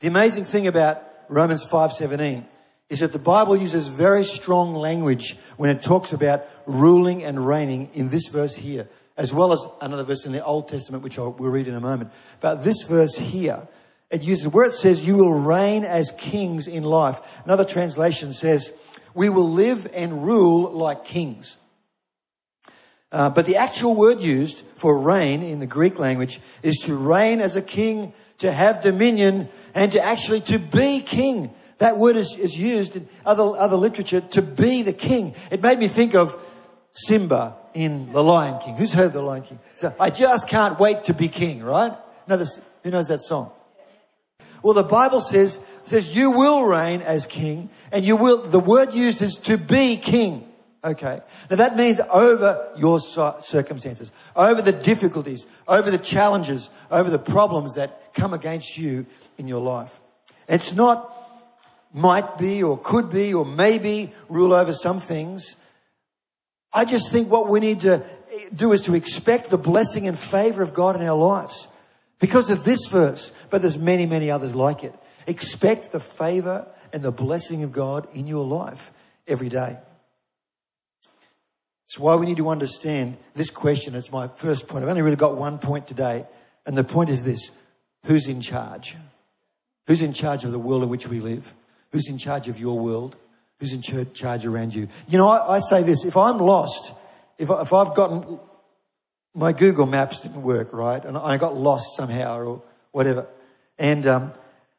The amazing thing about Romans 5:17 is that the Bible uses very strong language when it talks about ruling and reigning in this verse here, as well as another verse in the Old Testament, which I'll, we'll read in a moment. But this verse here, it uses where it says, You will reign as kings in life. Another translation says, We will live and rule like kings. Uh, but the actual word used for reign in the Greek language is to reign as a king, to have dominion, and to actually to be king. That word is, is used in other, other literature to be the king. It made me think of Simba in The Lion King. Who's heard The Lion King? So I just can't wait to be king, right? No, this, who knows that song? Well, the Bible says, says you will reign as king, and you will, the word used is to be king. Okay. Now that means over your circumstances, over the difficulties, over the challenges, over the problems that come against you in your life. It's not might be or could be or maybe rule over some things. I just think what we need to eh, do is to expect the blessing and favor of God in our lives because of this verse, but there's many, many others like it. Expect the favor and the blessing of God in your life every day. It's why we need to understand this question. It's my first point. I've only really got one point today, and the point is this who's in charge? Who's in charge of the world in which we live? Who's in charge of your world? Who's in charge around you? You know, I, I say this if I'm lost, if, I, if I've gotten my Google Maps didn't work, right? And I got lost somehow or whatever. And, um,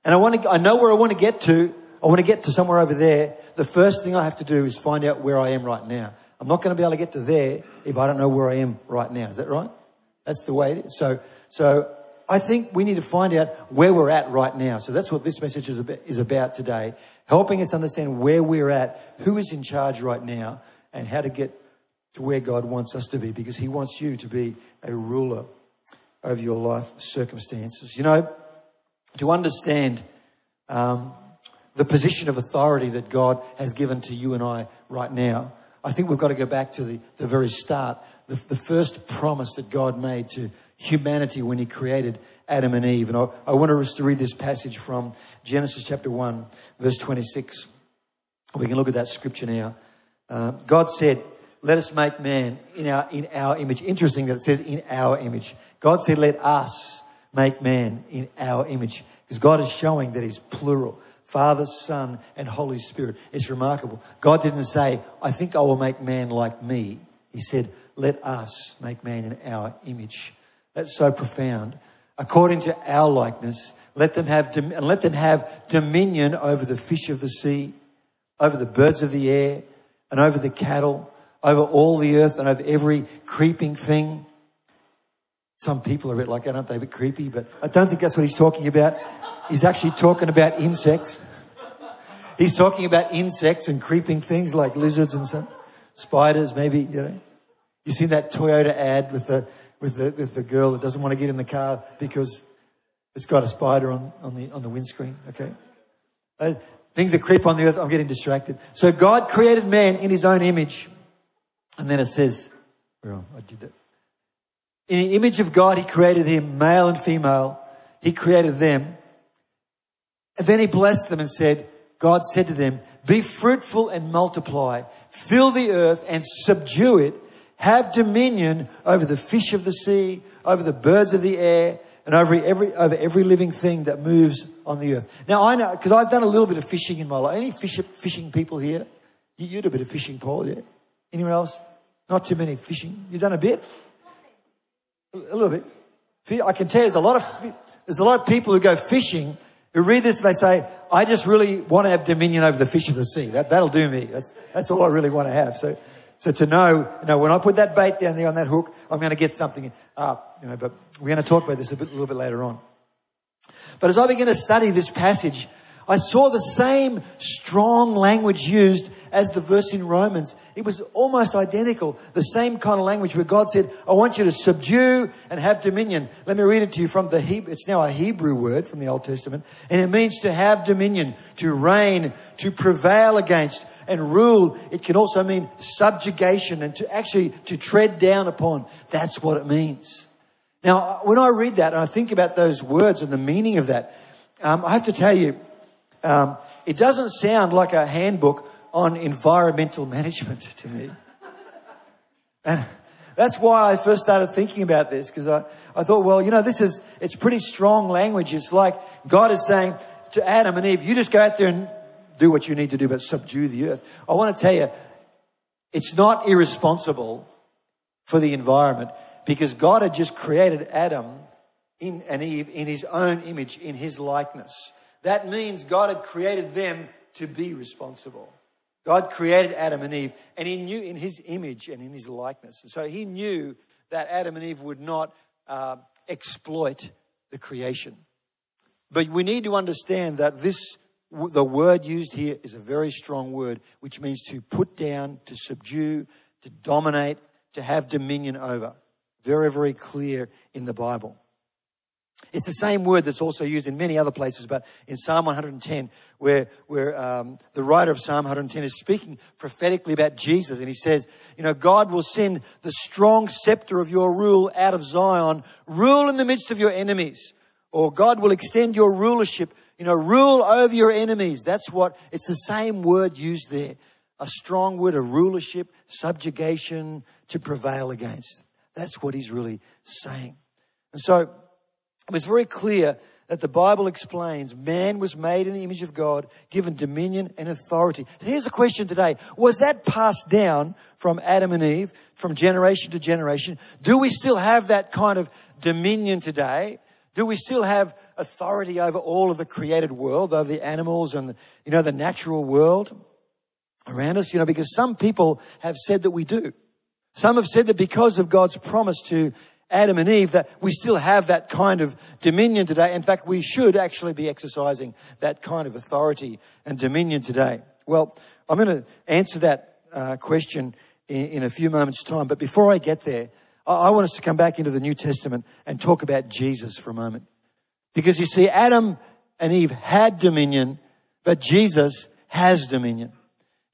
and I want to, I know where I want to get to. I want to get to somewhere over there. The first thing I have to do is find out where I am right now. I'm not going to be able to get to there if I don't know where I am right now. Is that right? That's the way it is. So, so I think we need to find out where we're at right now. So that's what this message is about today, helping us understand where we're at, who is in charge right now, and how to get to where God wants us to be because He wants you to be a ruler over your life circumstances. You know, to understand um, the position of authority that God has given to you and I right now, I think we've got to go back to the, the very start, the, the first promise that God made to humanity when he created Adam and Eve. And I, I want us to read this passage from Genesis chapter 1, verse 26. We can look at that scripture now. Uh, God said, Let us make man in our, in our image. Interesting that it says in our image. God said, Let us make man in our image. Because God is showing that He's plural. Father, Son, and Holy Spirit. It's remarkable. God didn't say, I think I will make man like me. He said, Let us make man in our image. That's so profound. According to our likeness, let them have, and let them have dominion over the fish of the sea, over the birds of the air, and over the cattle, over all the earth, and over every creeping thing. Some people are a bit like that, aren't they? A bit creepy, but I don't think that's what he's talking about. He's actually talking about insects. He's talking about insects and creeping things like lizards and some spiders, maybe, you know. You see that Toyota ad with the with the, with the girl that doesn't want to get in the car because it's got a spider on, on, the, on the windscreen, okay? Uh, things that creep on the earth, I'm getting distracted. So God created man in his own image. And then it says, well, I did that. In the image of God, he created him, male and female. He created them. And then he blessed them and said, God said to them, Be fruitful and multiply, fill the earth and subdue it have dominion over the fish of the sea, over the birds of the air, and over every, over every living thing that moves on the earth. Now, I know, because I've done a little bit of fishing in my life. Any fish, fishing people here? You, you do a bit of fishing, Paul, yeah? Anyone else? Not too many fishing. You've done a bit? A, little bit. I can tell there's a lot of, there's a lot of people who go fishing who read this and they say, I just really want to have dominion over the fish of the sea. That, that'll do me. That's, that's all I really want to have. So so to know, you know, when I put that bait down there on that hook, I'm going to get something up, you know, but we're going to talk about this a, bit, a little bit later on. But as I begin to study this passage, I saw the same strong language used as the verse in Romans. It was almost identical. The same kind of language where God said, I want you to subdue and have dominion. Let me read it to you from the Hebrew. It's now a Hebrew word from the Old Testament. And it means to have dominion, to reign, to prevail against, and rule, it can also mean subjugation and to actually to tread down upon. That's what it means. Now, when I read that and I think about those words and the meaning of that, Um, I have to tell you, um, it doesn't sound like a handbook on environmental management to me. And that's why I first started thinking about this, because I, I thought, well, you know, this is, it's pretty strong language. It's like God is saying to Adam and Eve, you just go out there and do what you need to do, but subdue the earth. I want to tell you, it's not irresponsible for the environment because God had just created Adam in, and Eve in his own image, in his likeness. That means God had created them to be responsible. God created Adam and Eve, and He knew in His image and in His likeness. And so He knew that Adam and Eve would not uh, exploit the creation. But we need to understand that this, the word used here is a very strong word, which means to put down, to subdue, to dominate, to have dominion over. Very, very clear in the Bible. It's the same word that's also used in many other places, but in Psalm 110, where, where um, the writer of Psalm 110 is speaking prophetically about Jesus, and he says, You know, God will send the strong scepter of your rule out of Zion, rule in the midst of your enemies. Or God will extend your rulership, you know, rule over your enemies. That's what, it's the same word used there. A strong word of rulership, subjugation, to prevail against. That's what he's really saying. And so, it was very clear that the Bible explains man was made in the image of God, given dominion and authority. Here's the question today Was that passed down from Adam and Eve, from generation to generation? Do we still have that kind of dominion today? Do we still have authority over all of the created world, over the animals and, you know, the natural world around us? You know, because some people have said that we do. Some have said that because of God's promise to Adam and Eve that we still have that kind of dominion today. In fact, we should actually be exercising that kind of authority and dominion today. Well, I'm going to answer that uh, question in, in, a few moments' time. But before I get there, I, I want us to come back into the New Testament and talk about Jesus for a moment. Because you see, Adam and Eve had dominion, but Jesus has dominion.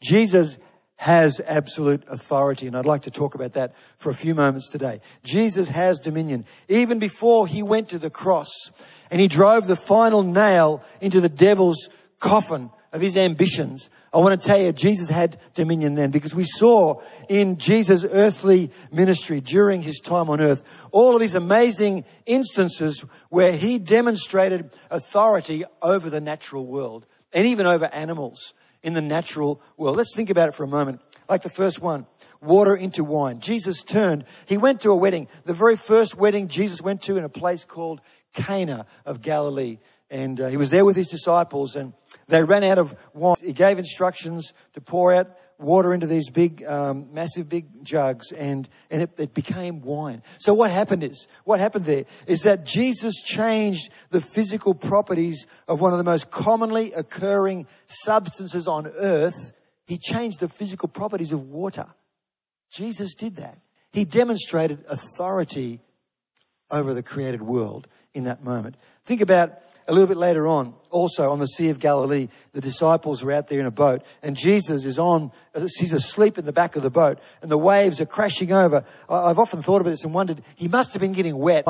Jesus has absolute authority. And I'd like to talk about that for a few moments today. Jesus has dominion. Even before he went to the cross and he drove the final nail into the devil's coffin of his ambitions, I want to tell you, Jesus had dominion then because we saw in Jesus' earthly ministry during his time on earth all of these amazing instances where he demonstrated authority over the natural world and even over animals in the natural world. Let's think about it for a moment. Like the first one, water into wine. Jesus turned, he went to a wedding, the very first wedding Jesus went to in a place called Cana of Galilee. And uh, he was there with his disciples, and they ran out of wine. He gave instructions to pour out water into these big, um, massive big jugs, and, and it, it became wine. So what happened is, what happened there is that Jesus changed the physical properties of one of the most commonly occurring substances on earth. He changed the physical properties of water. Jesus did that. He demonstrated authority over the created world in that moment. Think about a little bit later on, also on the Sea of Galilee, the disciples were out there in a boat, and Jesus is on, he's asleep in the back of the boat, and the waves are crashing over. I've often thought about this and wondered, he must have been getting wet,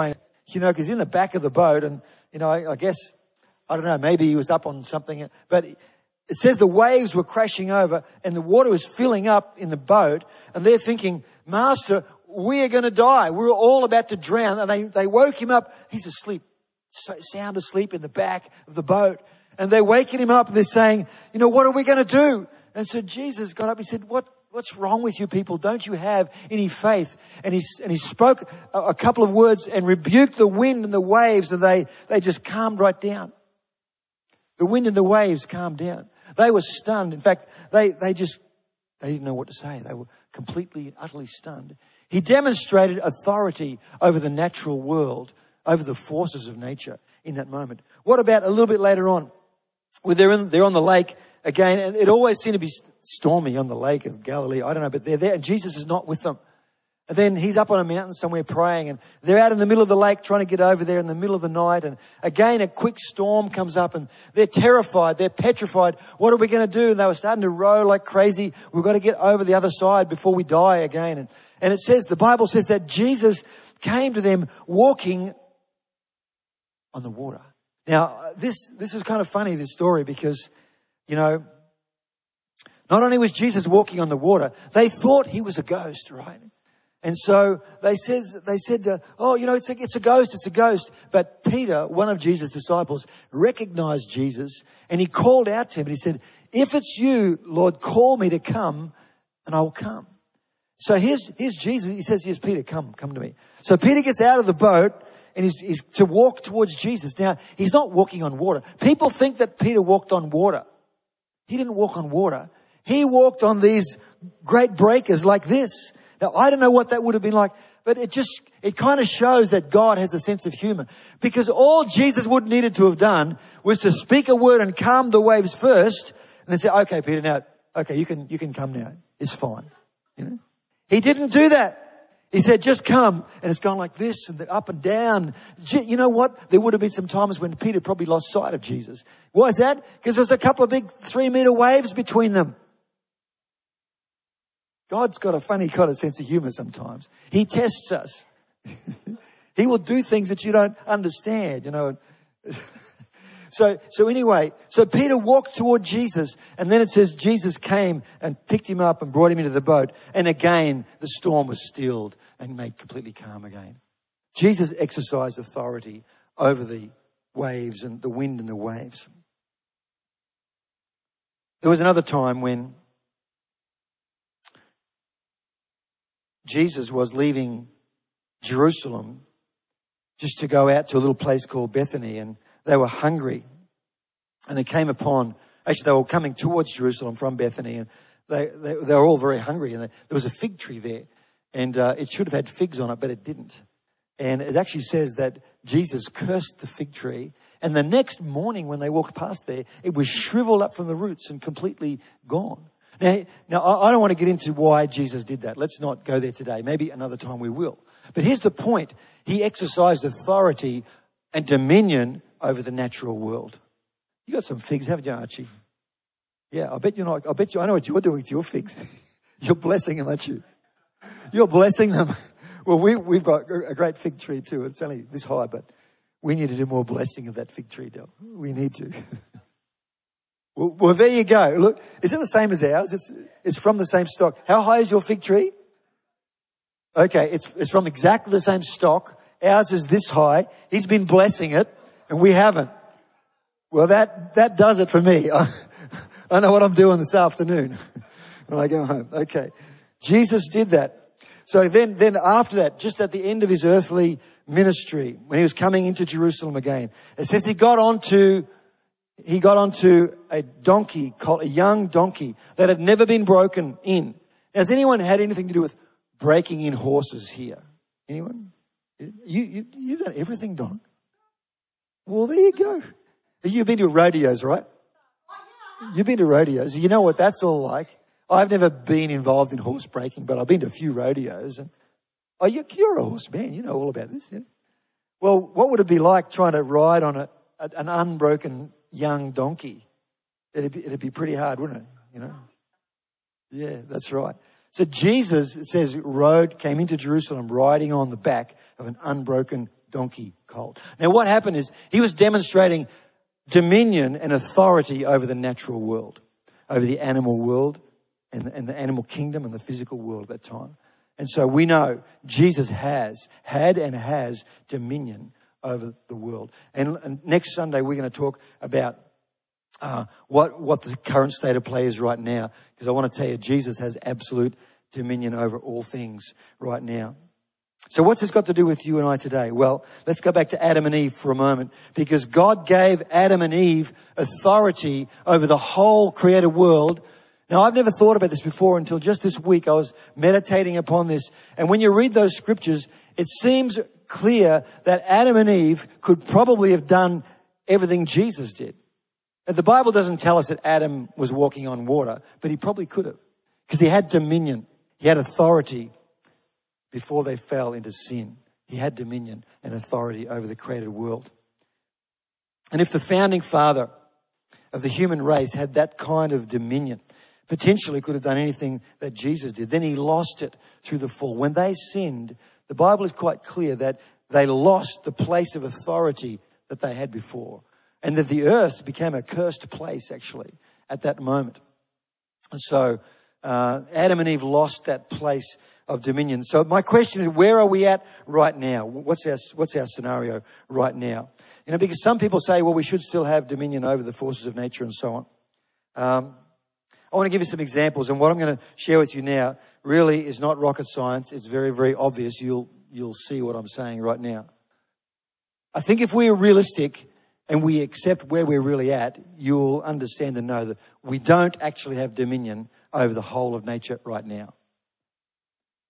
you know, because in the back of the boat, and, you know, I, I guess, I don't know, maybe he was up on something, but it says the waves were crashing over, and the water was filling up in the boat, and they're thinking, Master, we are going to die. We're all about to drown. And they, they woke him up. He's asleep sound asleep in the back of the boat. And they're waking him up and they're saying, You know, what are we going to do? And so Jesus got up. He said, What, What's wrong with you people? Don't you have any faith? And he, and he spoke a, a couple of words and rebuked the wind and the waves, and they, they just calmed right down. The wind and the waves calmed down. They were stunned. In fact, they, they just they didn't know what to say. They were completely, utterly stunned. He demonstrated authority over the natural world over the forces of nature in that moment. What about a little bit later on? Where they're, in, they're on the lake again, and it always seemed to be stormy on the lake of Galilee. I don't know, but they're there, and Jesus is not with them. And then he's up on a mountain somewhere praying, and they're out in the middle of the lake trying to get over there in the middle of the night. And again, a quick storm comes up, and they're terrified, they're petrified. What are we going to do? And they were starting to row like crazy. We've got to get over the other side before we die again. And, and it says, the Bible says that Jesus came to them walking on the water. Now, this, this is kind of funny, this story, because, you know, not only was Jesus walking on the water, they thought he was a ghost, right? And so they said, they said, oh, you know, it's a, it's a ghost, it's a ghost. But Peter, one of Jesus' disciples, recognized Jesus and he called out to him and he said, if it's you, Lord, call me to come and I will come. So here's, here's Jesus. He says, here's Peter, come, come to me. So Peter gets out of the boat and he's, he's to walk towards Jesus. Now, he's not walking on water. People think that Peter walked on water. He didn't walk on water. He walked on these great breakers like this. Now, I don't know what that would have been like, but it just, it kind of shows that God has a sense of humor. Because all Jesus would needed to have done was to speak a word and calm the waves first, and then say, okay, Peter, now, okay, you can, you can come now. It's fine. You know? He didn't do that. He said, just come. And it's gone like this and up and down. You know what? There would have been some times when Peter probably lost sight of Jesus. Why is that? Because there's a couple of big three meter waves between them. God's got a funny kind of sense of humor sometimes. He tests us. he will do things that you don't understand, you know. so, so anyway, so Peter walked toward Jesus, and then it says Jesus came and picked him up and brought him into the boat. And again, the storm was stilled and made completely calm again. Jesus exercised authority over the waves and the wind and the waves. There was another time when Jesus was leaving Jerusalem just to go out to a little place called Bethany, and they were hungry. And they came upon, actually, they were coming towards Jerusalem from Bethany, and they, they, they were all very hungry. And they, there was a fig tree there, and uh, it should have had figs on it, but it didn't. And it actually says that Jesus cursed the fig tree. And the next morning, when they walked past there, it was shriveled up from the roots and completely gone. Now, now, I don't want to get into why Jesus did that. Let's not go there today. Maybe another time we will. But here's the point He exercised authority and dominion over the natural world. You got some figs, haven't you, Archie? Yeah, I bet you're not. I bet you. I know what you're doing to your figs. you're blessing them, aren't you? You're blessing them. Well, we, we've got a great fig tree too. It's only this high, but we need to do more blessing of that fig tree, Del. We need to. Well, well, there you go. Look, is it the same as ours? It's, it's from the same stock. How high is your fig tree? Okay, it's, it's from exactly the same stock. Ours is this high. He's been blessing it, and we haven't. Well, that, that does it for me. I, know what I'm doing this afternoon when I go home. Okay. Jesus did that. So then, then after that, just at the end of his earthly ministry, when he was coming into Jerusalem again, it says he got onto he got onto a donkey called a young donkey that had never been broken in. Has anyone had anything to do with breaking in horses here? Anyone? You, you, you've done everything, Don. Well, there you go. You've been to rodeos, right? You've been to rodeos. You know what that's all like. I've never been involved in horse breaking, but I've been to a few rodeos. And oh, you're a horseman. You know all about this. Yeah? Well, what would it be like trying to ride on a, an unbroken young donkey. It'd be, it'd be pretty hard, wouldn't it? You know? Yeah, that's right. So Jesus, it says, rode, came into Jerusalem riding on the back of an unbroken donkey colt. Now, what happened is he was demonstrating dominion and authority over the natural world, over the animal world and and the animal kingdom and the physical world at that time. And so we know Jesus has, had and has dominion over the world. And, and next Sunday, we're going to talk about uh, what, what the current state of play is right now, because I want to tell you, Jesus has absolute dominion over all things right now. So, what's this got to do with you and I today? Well, let's go back to Adam and Eve for a moment, because God gave Adam and Eve authority over the whole created world. Now, I've never thought about this before until just this week. I was meditating upon this. And when you read those scriptures, it seems clear that Adam and Eve could probably have done everything Jesus did. And the Bible doesn't tell us that Adam was walking on water, but he probably could have because he had dominion, he had authority before they fell into sin. He had dominion and authority over the created world. And if the founding father of the human race had that kind of dominion, potentially could have done anything that Jesus did, then he lost it through the fall. When they sinned, the Bible is quite clear that they lost the place of authority that they had before. and that the earth became a cursed place actually at that moment. And so uh, Adam and Eve lost that place of dominion. So my question is, where are we at right now? What's our, what's our scenario right now? You know, because some people say, well, we should still have dominion over the forces of nature and so on. Um, I want to give you some examples, and what I'm going to share with you now really is not rocket science. It's very, very obvious. You'll, you'll see what I'm saying right now. I think if we're realistic and we accept where we're really at, you'll understand and know that we don't actually have dominion over the whole of nature right now.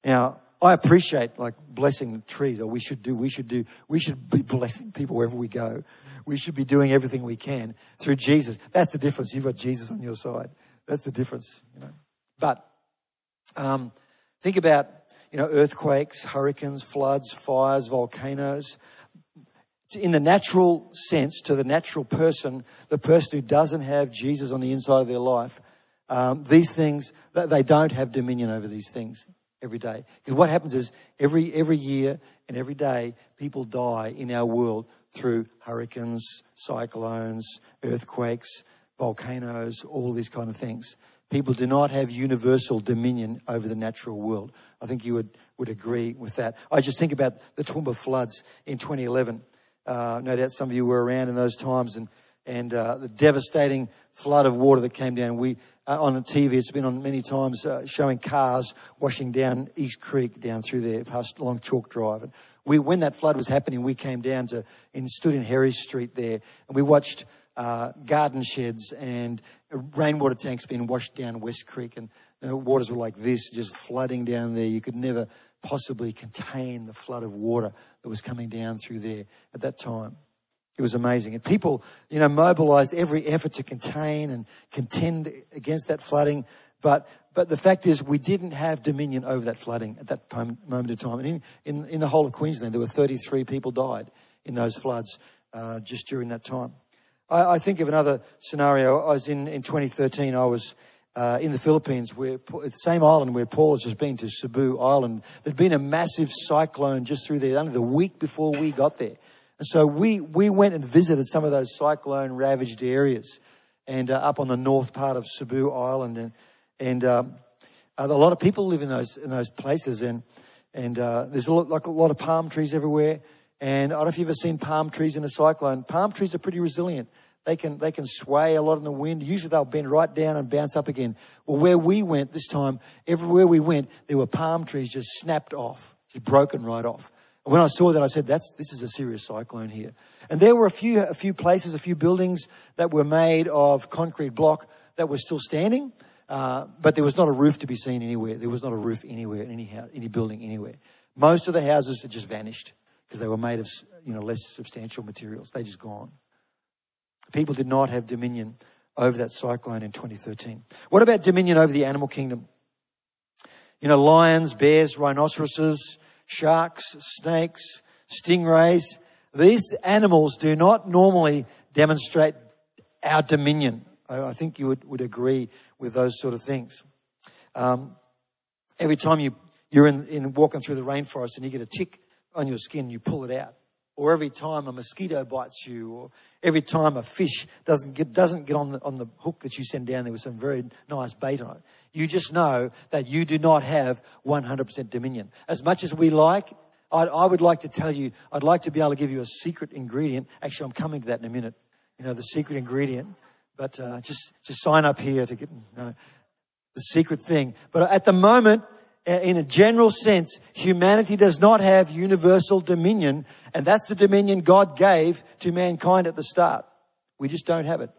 Now, I appreciate like blessing the trees, or we should do, we should do, we should be blessing people wherever we go. We should be doing everything we can through Jesus. That's the difference. You've got Jesus on your side. That's the difference, you know. But um, think about, you know, earthquakes, hurricanes, floods, fires, volcanoes. In the natural sense, to the natural person, the person who doesn't have Jesus on the inside of their life, um, these things, they don't have dominion over these things every day. Because what happens is every, every year and every day, people die in our world through hurricanes, cyclones, earthquakes, volcanoes, all these kind of things. People do not have universal dominion over the natural world. I think you would, would agree with that. I just think about the Toowoomba floods in 2011. Uh, no doubt some of you were around in those times and, and uh, the devastating flood of water that came down. We, uh, on TV. It's been on many times uh, showing cars washing down East Creek down through there past along Chalk Drive. And we, when that flood was happening, we came down to and stood in Harry Street there, and we watched uh, garden sheds and rainwater tanks being washed down West Creek, and the waters were like this, just flooding down there. You could never possibly contain the flood of water that was coming down through there at that time. It was amazing. And people, you know, mobilized every effort to contain and contend against that flooding. But, but the fact is, we didn't have dominion over that flooding at that moment of time. And in, in, in the whole of Queensland, there were 33 people died in those floods uh, just during that time. I, I, think of another scenario. I was in, in 2013, I was uh, in the Philippines, where the same island where Paul has just been to, Cebu Island. There'd been a massive cyclone just through there, only the week before we got there. And so we, we went and visited some of those cyclone ravaged areas and uh, up on the north part of Cebu Island. And, and um, uh, a lot of people live in those, in those places. And, and uh, there's a lot, like a lot of palm trees everywhere. And I don't know if you've ever seen palm trees in a cyclone. Palm trees are pretty resilient. They can, they can sway a lot in the wind. Usually they'll bend right down and bounce up again. Well, where we went this time, everywhere we went, there were palm trees just snapped off, just broken right off. When I saw that, I said, That's, this is a serious cyclone here. And there were a few, a few places, a few buildings that were made of concrete block that were still standing, uh, but there was not a roof to be seen anywhere. There was not a roof anywhere, in any, house, any building anywhere. Most of the houses had just vanished because they were made of you know, less substantial materials. They just gone. People did not have dominion over that cyclone in 2013. What about dominion over the animal kingdom? You know, lions, bears, rhinoceroses, sharks, snakes, stingrays. These animals do not normally demonstrate our dominion. I think you would, would agree with those sort of things. Um, every time you, you're in, in walking through the rainforest and you get a tick on your skin, you pull it out. Or every time a mosquito bites you, or every time a fish doesn't get, doesn't get on the, on the hook that you send down there with some very nice bait on it. You just know that you do not have 100% dominion. As much as we like, I, I would like to tell you, I'd like to be able to give you a secret ingredient. Actually, I'm coming to that in a minute. You know, the secret ingredient. But uh, just, just sign up here to get the secret thing. But at the moment, in a general sense, humanity does not have universal dominion, and that's the dominion God gave to mankind at the start. We just don't have it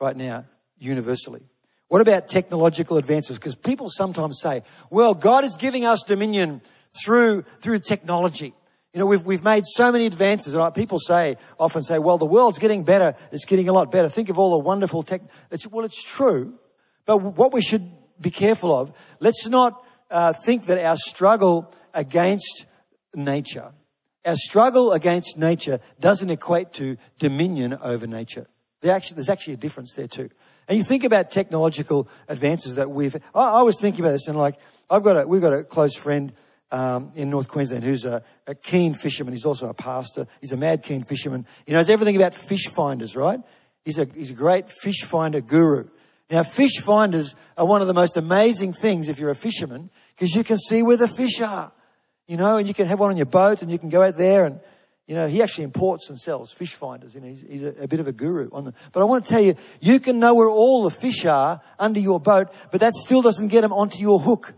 right now, universally. What about technological advances? Because people sometimes say, well, God is giving us dominion through, through technology. You know, we've, we've made so many advances. And people say, often say, well, the world's getting better. It's getting a lot better. Think of all the wonderful tech. It's, well, it's true. But what we should be careful of, let's not uh, think that our struggle against nature, our struggle against nature doesn't equate to dominion over nature. Actually, there's actually a difference there too. And you think about technological advances that we've. I, I was thinking about this, and like I've got a, we've got a close friend um, in North Queensland who's a, a, keen fisherman. He's also a pastor. He's a mad keen fisherman. He knows everything about fish finders, right? He's a, he's a great fish finder guru. Now, fish finders are one of the most amazing things if you're a fisherman because you can see where the fish are, you know, and you can have one on your boat and you can go out there and, you know, he actually imports and sells fish finders. You know, he's, he's a, a, bit of a guru on the. But I want to tell you, you can know where all the fish are under your boat, but that still doesn't get them onto your hook,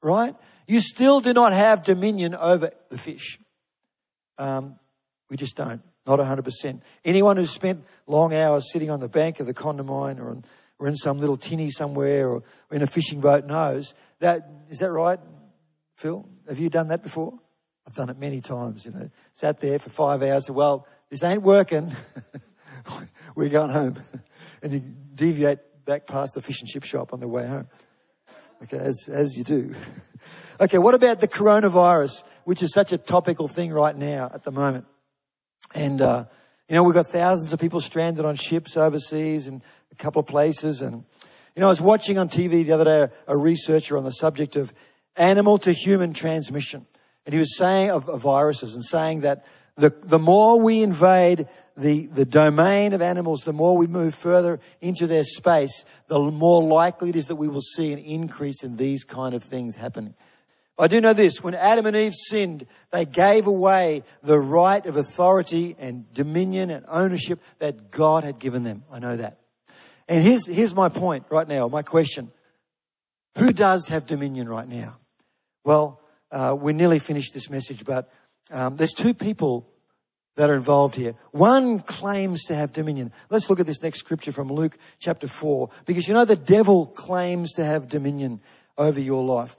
right? You still do not have dominion over the fish. Um, we just don't. Not 100%. Anyone who's spent long hours sitting on the bank of the Condamine or, or in some little tinny somewhere or in a fishing boat knows that. Is that right, Phil? Have you done that before? I've done it many times, you know. Sat there for five hours, well, this ain't working. We're going home. and you deviate back past the fish and chip shop on the way home. Okay, as, as you do. okay, what about the coronavirus, which is such a topical thing right now at the moment? And, uh, you know, we've got thousands of people stranded on ships overseas in a couple of places. And, you know, I was watching on TV the other day a, researcher on the subject of animal to human transmission. And he was saying of, of viruses and saying that the, the more we invade the, the domain of animals, the more we move further into their space, the more likely it is that we will see an increase in these kind of things happening. I do know this when Adam and Eve sinned, they gave away the right of authority and dominion and ownership that God had given them. I know that. And here's, here's my point right now, my question Who does have dominion right now? Well, uh, we nearly finished this message, but um, there's two people that are involved here. One claims to have dominion. Let's look at this next scripture from Luke chapter 4, because you know the devil claims to have dominion over your life.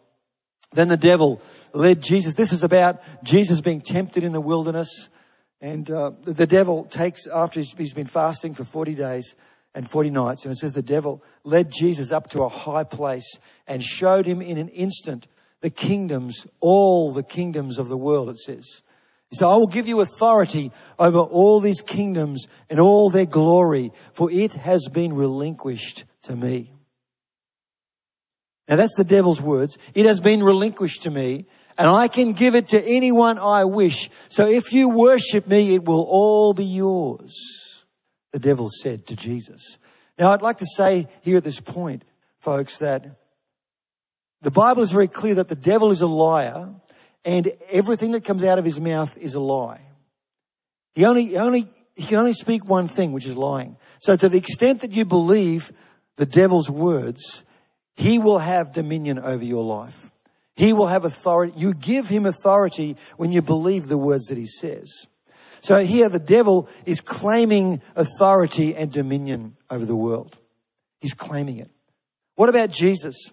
Then the devil led Jesus. This is about Jesus being tempted in the wilderness. And uh, the devil takes, after he's been fasting for 40 days and 40 nights, and it says the devil led Jesus up to a high place and showed him in an instant the kingdoms, all the kingdoms of the world, it says. Said, I will give you authority over all these kingdoms and all their glory, for it has been relinquished to me. Now that's the devil's words. It has been relinquished to me and I can give it to anyone I wish. So if you worship me, it will all be yours. The devil said to Jesus. Now I'd like to say here at this point, folks, that the Bible is very clear that the devil is a liar and everything that comes out of his mouth is a lie. He only, only, he can only speak one thing, which is lying. So to the extent that you believe the devil's words, he will have dominion over your life. He will have authority. You give him authority when you believe the words that he says. So here the devil is claiming authority and dominion over the world. He's claiming it. What about Jesus?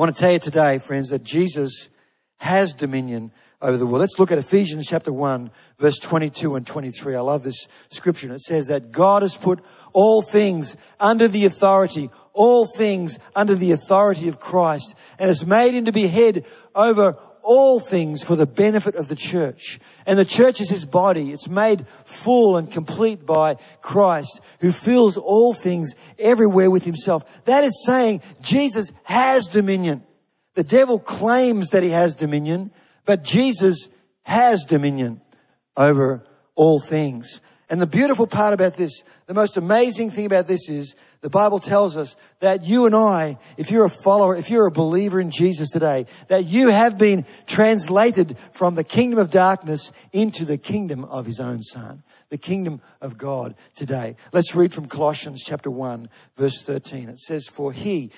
I want to tell you today, friends, that Jesus has dominion over the world. Let's look at Ephesians chapter 1, verse 22 and 23. I love this scripture. And it says that God has put all things under the authority, all things under the authority of Christ, and has made him to be head over all things for the benefit of the church. And the church is his body. It's made full and complete by Christ, who fills all things everywhere with himself. That is saying Jesus has dominion. The devil claims that he has dominion, but Jesus has dominion over all things. And the beautiful part about this, the most amazing thing about this is the Bible tells us that you and I, if you're a follower, if you're a believer in Jesus today, that you have been translated from the kingdom of darkness into the kingdom of his own son, the kingdom of God today. Let's read from Colossians chapter 1, verse 13. It says, For he,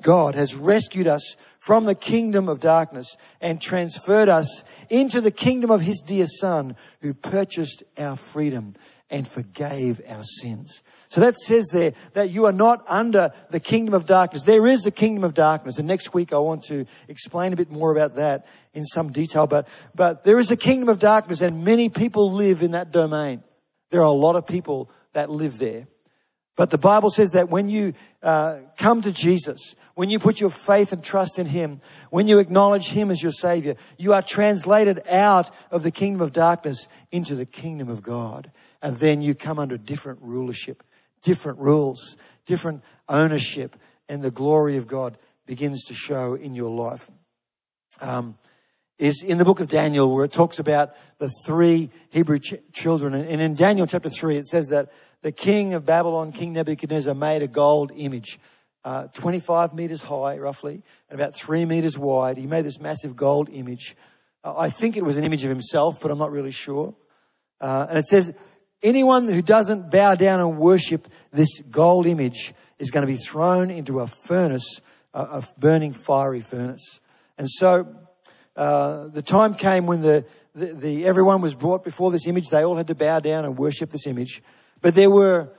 God has rescued us from the kingdom of darkness and transferred us into the kingdom of his dear son who purchased our freedom and forgave our sins. So that says there that you are not under the kingdom of darkness. There is a kingdom of darkness. And next week I want to explain a bit more about that in some detail. But, but there is a kingdom of darkness and many people live in that domain. There are a lot of people that live there. But the Bible says that when you uh, come to Jesus, when you put your faith and trust in Him, when you acknowledge Him as your Savior, you are translated out of the kingdom of darkness into the kingdom of God. And then you come under different rulership, different rules, different ownership, and the glory of God begins to show in your life. Um, is in the book of Daniel, where it talks about the three Hebrew ch- children. And in Daniel chapter 3, it says that the king of Babylon, King Nebuchadnezzar, made a gold image, uh, 25 meters high, roughly, and about three meters wide. He made this massive gold image. Uh, I think it was an image of himself, but I'm not really sure. Uh, and it says, anyone who doesn't bow down and worship this gold image is going to be thrown into a furnace, a, a burning fiery furnace. And so uh, the time came when the, the, the, everyone was brought before this image. They all had to bow down and worship this image. But there were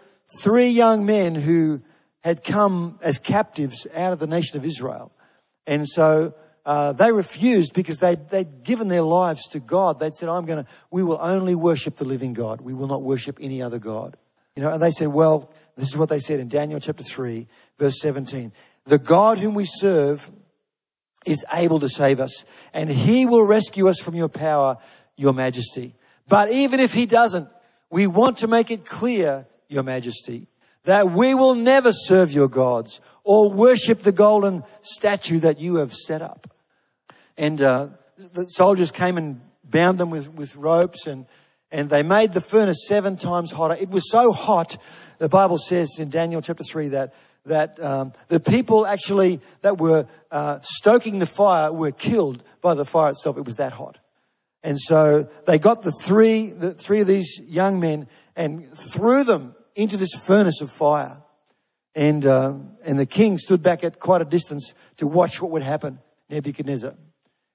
three young men who had come as captives out of the nation of Israel. And so uh, they refused because they'd, they'd given their lives to God. They'd said, I'm going to, we will only worship the living God. We will not worship any other God. You know, and they said, well, this is what they said in Daniel chapter 3, verse 17. The God whom we serve is able to save us, and he will rescue us from your power, your majesty. But even if he doesn't, we want to make it clear, your majesty, that we will never serve your gods or worship the golden statue that you have set up. And uh, the soldiers came and bound them with, with ropes and, and they made the furnace seven times hotter. It was so hot, the Bible says in Daniel chapter 3 that that um, the people actually that were uh, stoking the fire were killed by the fire itself. It was that hot. And so they got the three, the three of these young men and threw them into this furnace of fire. And, um, and the king stood back at quite a distance to watch what would happen, Nebuchadnezzar.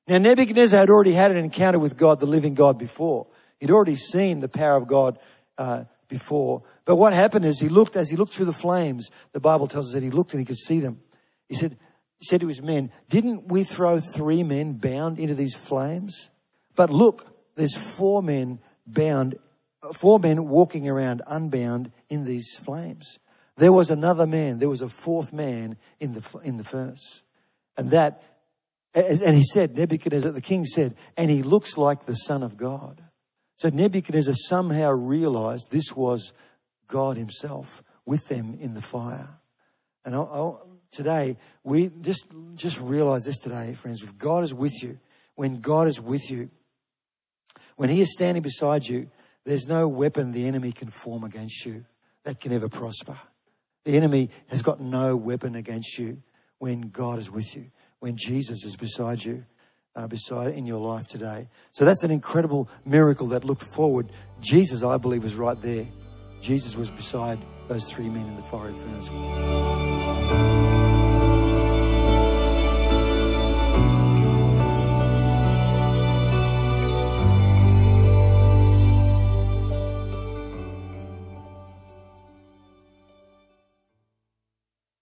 Now, Nebuchadnezzar had already had an encounter with God, the living God, before. He'd already seen the power of God uh, before. But what happened is he looked, as he looked through the flames, the Bible tells us that he looked and he could see them. He said, he said to his men, Didn't we throw three men bound into these flames? But look, there's four men bound, four men walking around unbound in these flames. There was another man, there was a fourth man in the, in the furnace. And that, and he said, Nebuchadnezzar, the king said, and he looks like the Son of God. So Nebuchadnezzar somehow realized this was God Himself with them in the fire. And I'll, I'll, today, we just, just realize this today, friends. If God is with you, when God is with you, when He is standing beside you, there's no weapon the enemy can form against you that can ever prosper. The enemy has got no weapon against you when God is with you, when Jesus is beside you uh, beside in your life today. So that's an incredible miracle that looked forward. Jesus, I believe, was right there. Jesus was beside those three men in the fiery furnace.